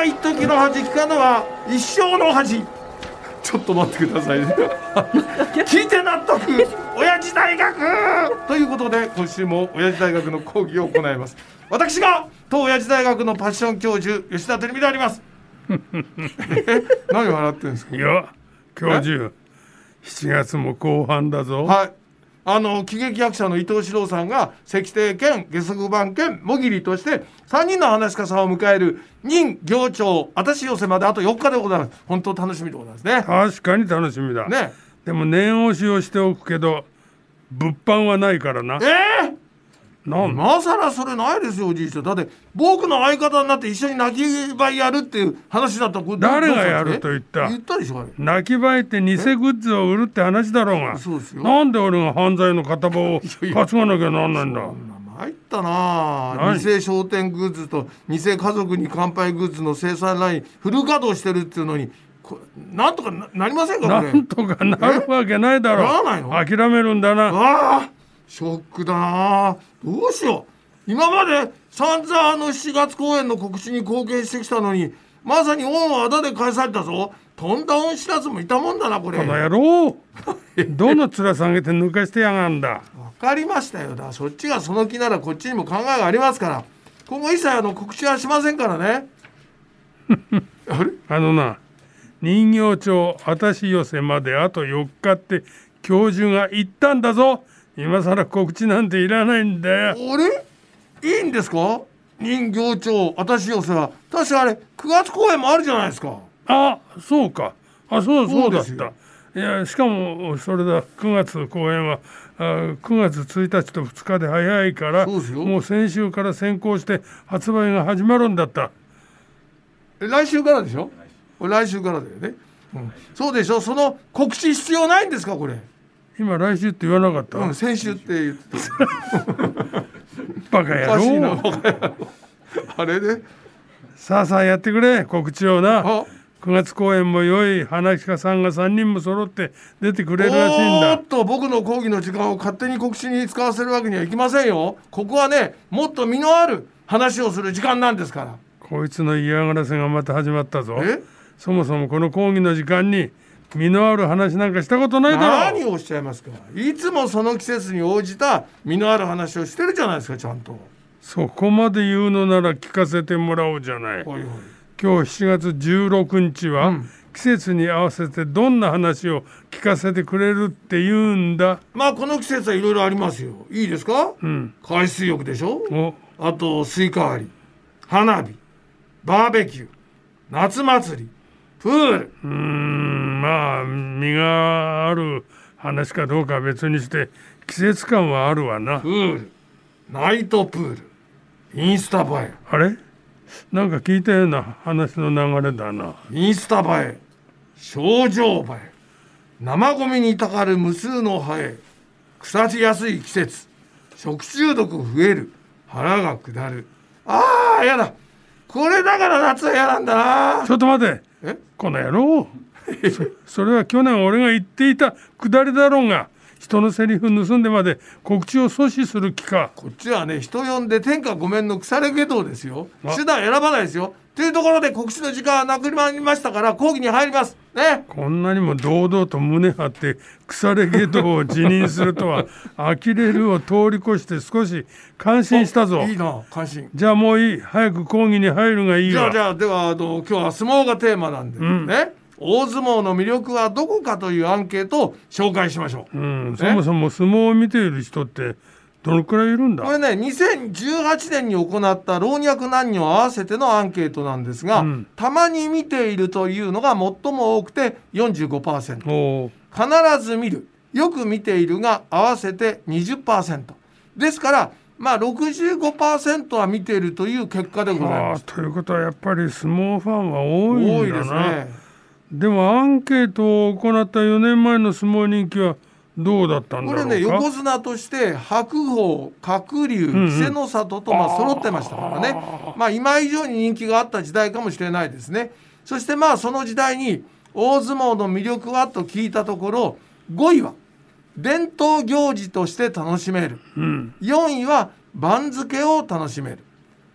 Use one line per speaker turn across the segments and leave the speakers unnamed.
が一時の恥聞かぬは一生の恥。ちょっと待ってくださいね。聞いて納得親父大学ということで今週も親父大学の講義を行います。私が当親父大学のパッション教授吉田照美であります。何笑ってるんですか？
いや教授7月も後半だぞ。
はいあの喜劇役者の伊藤四郎さんが石庭兼下足番兼もぎりとして3人の話し家さんを迎える任行長あたし寄せまであと4日でございます。本当楽しみでございますね。
確かに楽しみだ、
ね。
でも念押しをしておくけど物販はないからな。
えー
なん。
今更それないですよおじいちゃん。だって僕の相方になって一緒に泣きばいやるっていう話だったらこれど
誰がやると言った？
え言ったでしょ
泣きばいって偽グッズを売るって話だろうが。
そうですよ。
なんで俺が犯罪の片棒を 担がなきゃなんないんだ？
参ったな。偽商店グッズと偽家族に乾杯グッズの生産ラインフル稼働してるっていうのにこなんとかななりませんか
なんとかなるわけないだろ。
ならないの？
諦めるんだな。
ああショックだなあ。どうしよう。今まで散々あの7月公演の告知に貢献してきたのにまさに恩をあだで返されたぞ。とんだ恩知らずもいたもんだなこれ。
この
わ
野郎。どの面下げて抜かしてやがんだ。
かりましたよ。だそっちがその気ならこっちにも考えがありますから。今後一切あの告知はしませんからね。あれ？
あのな人形町あたし寄せまであと4日って教授が言ったんだぞ今更告知なんていらないんだよ。
あれ？いいんですか？人形町。私寄せは。確かあれ9月公演もあるじゃないですか。
あそうか。あそうそうだった。いやしかもそれだ。9月公演はあ9月1日と2日で早いからもう先週から先行して発売が始まるんだった。
え来週からでしょ？来週からだよね、うん、そうでしょ？その告知必要ないんですか？これ、
今来週って言わなかった、
うん、先週って言ってた。
バカ野郎。
あれで？
さあさあやってくれ告知をな。
あ。
9月公演も良い話し家さんが3人も揃って出てくれるらしいんだ。
おーっと僕の講義の時間を勝手に告知に使わせるわけにはいきませんよ。ここはねもっと身のある話をする時間なんですから。
こいつの嫌がらせがまた始まったぞ。
え？
そもそもこの講義の時間に実のある話なんかしたことないだろ。
何をおっしゃいますか。いつもその季節に応じた実のある話をしてるじゃないですかちゃんと。
そこまで言うのなら聞かせてもらおうじゃない。今日7月16日は、
うん。
季節に合わせてどんな話を聞かせてくれるって言うんだ。
まあこの季節はいろいろありますよ。いいですか、
うん。
海水浴でしょ。
お。
あとスイカ割り花火バーベキュー夏祭りプール。
うーんまあ身がある話かどうかは別にして季節感はあるわな。
プール。ナイトプール。インスタ映
あれ？なんか聞いたような話の流れだな。
えインスタ映え。症状映え。生ゴミにたかる無数のハエ。腐りやすい季節。食中毒増える。腹が下る。ああやだ。これだから夏は嫌なんだな。
ちょっと待て。
え？
この野郎そ それは去年俺が言っていたくだりだろうが人のセリフ盗んでまで告知を阻止する気か。
こっちはね人呼んで天下御免の腐れ下道ですよ。
あ。
手段選ばないですよ。というところで告知の時間はなくなりましたから講義に入ります。ね。
こんなにも堂々と胸張って腐れ下道を辞任するとは 呆れるを通り越して少し感心したぞ。
いいな関心。
じゃあもういい。早く講義に入るがいいわ。
じゃあじゃあではあの今日は相撲がテーマなんで、
ん。
ね大相撲の魅力はどこかというアンケートを紹介しましょう、
うん、そもそも相撲を見ている人ってどのくらいいるんだ？
これね2018年に行った老若男女合わせてのアンケートなんですが、
うん。
たまに見ているというのが最も多くて45%
おう
必ず見るよく見ているが合わせて20%ですからまあ65%は見ているという結果でございます。
ということはやっぱり相撲ファンは多いんだな。
多いですね。
でもアンケートを行った4年前の相撲人気はどうだったんだろうか？
これね横綱として白鵬鶴竜
んうん。
稀勢の里とまあ揃ってましたからね、まあ今以上に人気があった時代かもしれないですね。そしてまあその時代に大相撲の魅力はと聞いたところ5位は伝統行事として楽しめる。
うん、
4位は番付を楽しめる。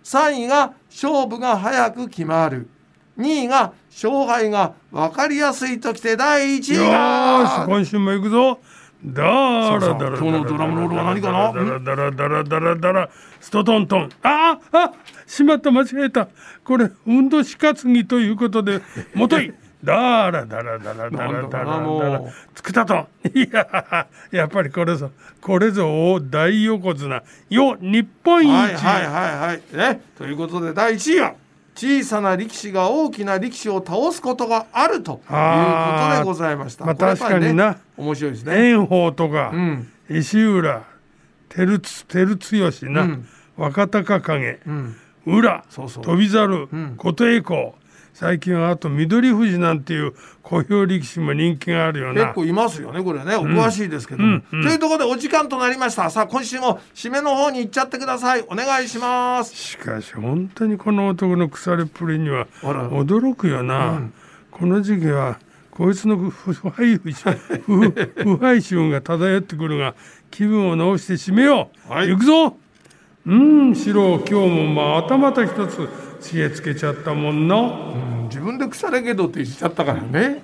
3位が勝負が早く決まる2位が勝敗が分かりやすいときて第1位
よーし
が
今週も行くぞ。だらだら
今日のドラムロールは何かな？
だらだらだらだらストトントン。あああしまった間違えた。これ運動しかつぎということでもとい。だらだらだらだらだらだら。つくたとん。いややっぱりこれぞ。これぞお大横綱。よ日本一、
はいはいはいはい。ね。ということで第1位は小さな力士が大きな力士を倒すことがあるということでございました。
まあ確かにな。
面白いですね。
炎鵬とか、
うん。
石浦照強な、
うん。
若隆景、
うん。
宇良
そうそう。
翔猿、
ん。
琴恵光最近はあと緑富士なんていう小兵力士も人気があるよな。
結構いますよねこれね。お詳しいですけども、というところでお時間となりました。さあ今週も締めの方に行っちゃってください。お願いします。
しかし本当にこの男の腐れっぷりには驚くよな、この時期はこいつの腐敗臭が漂ってくるが気分を直して締めよう、
はい。
行くぞうん四郎今日もまたまた一つ知恵つけちゃったもんな。
自分で腐れけどって言っちゃったからね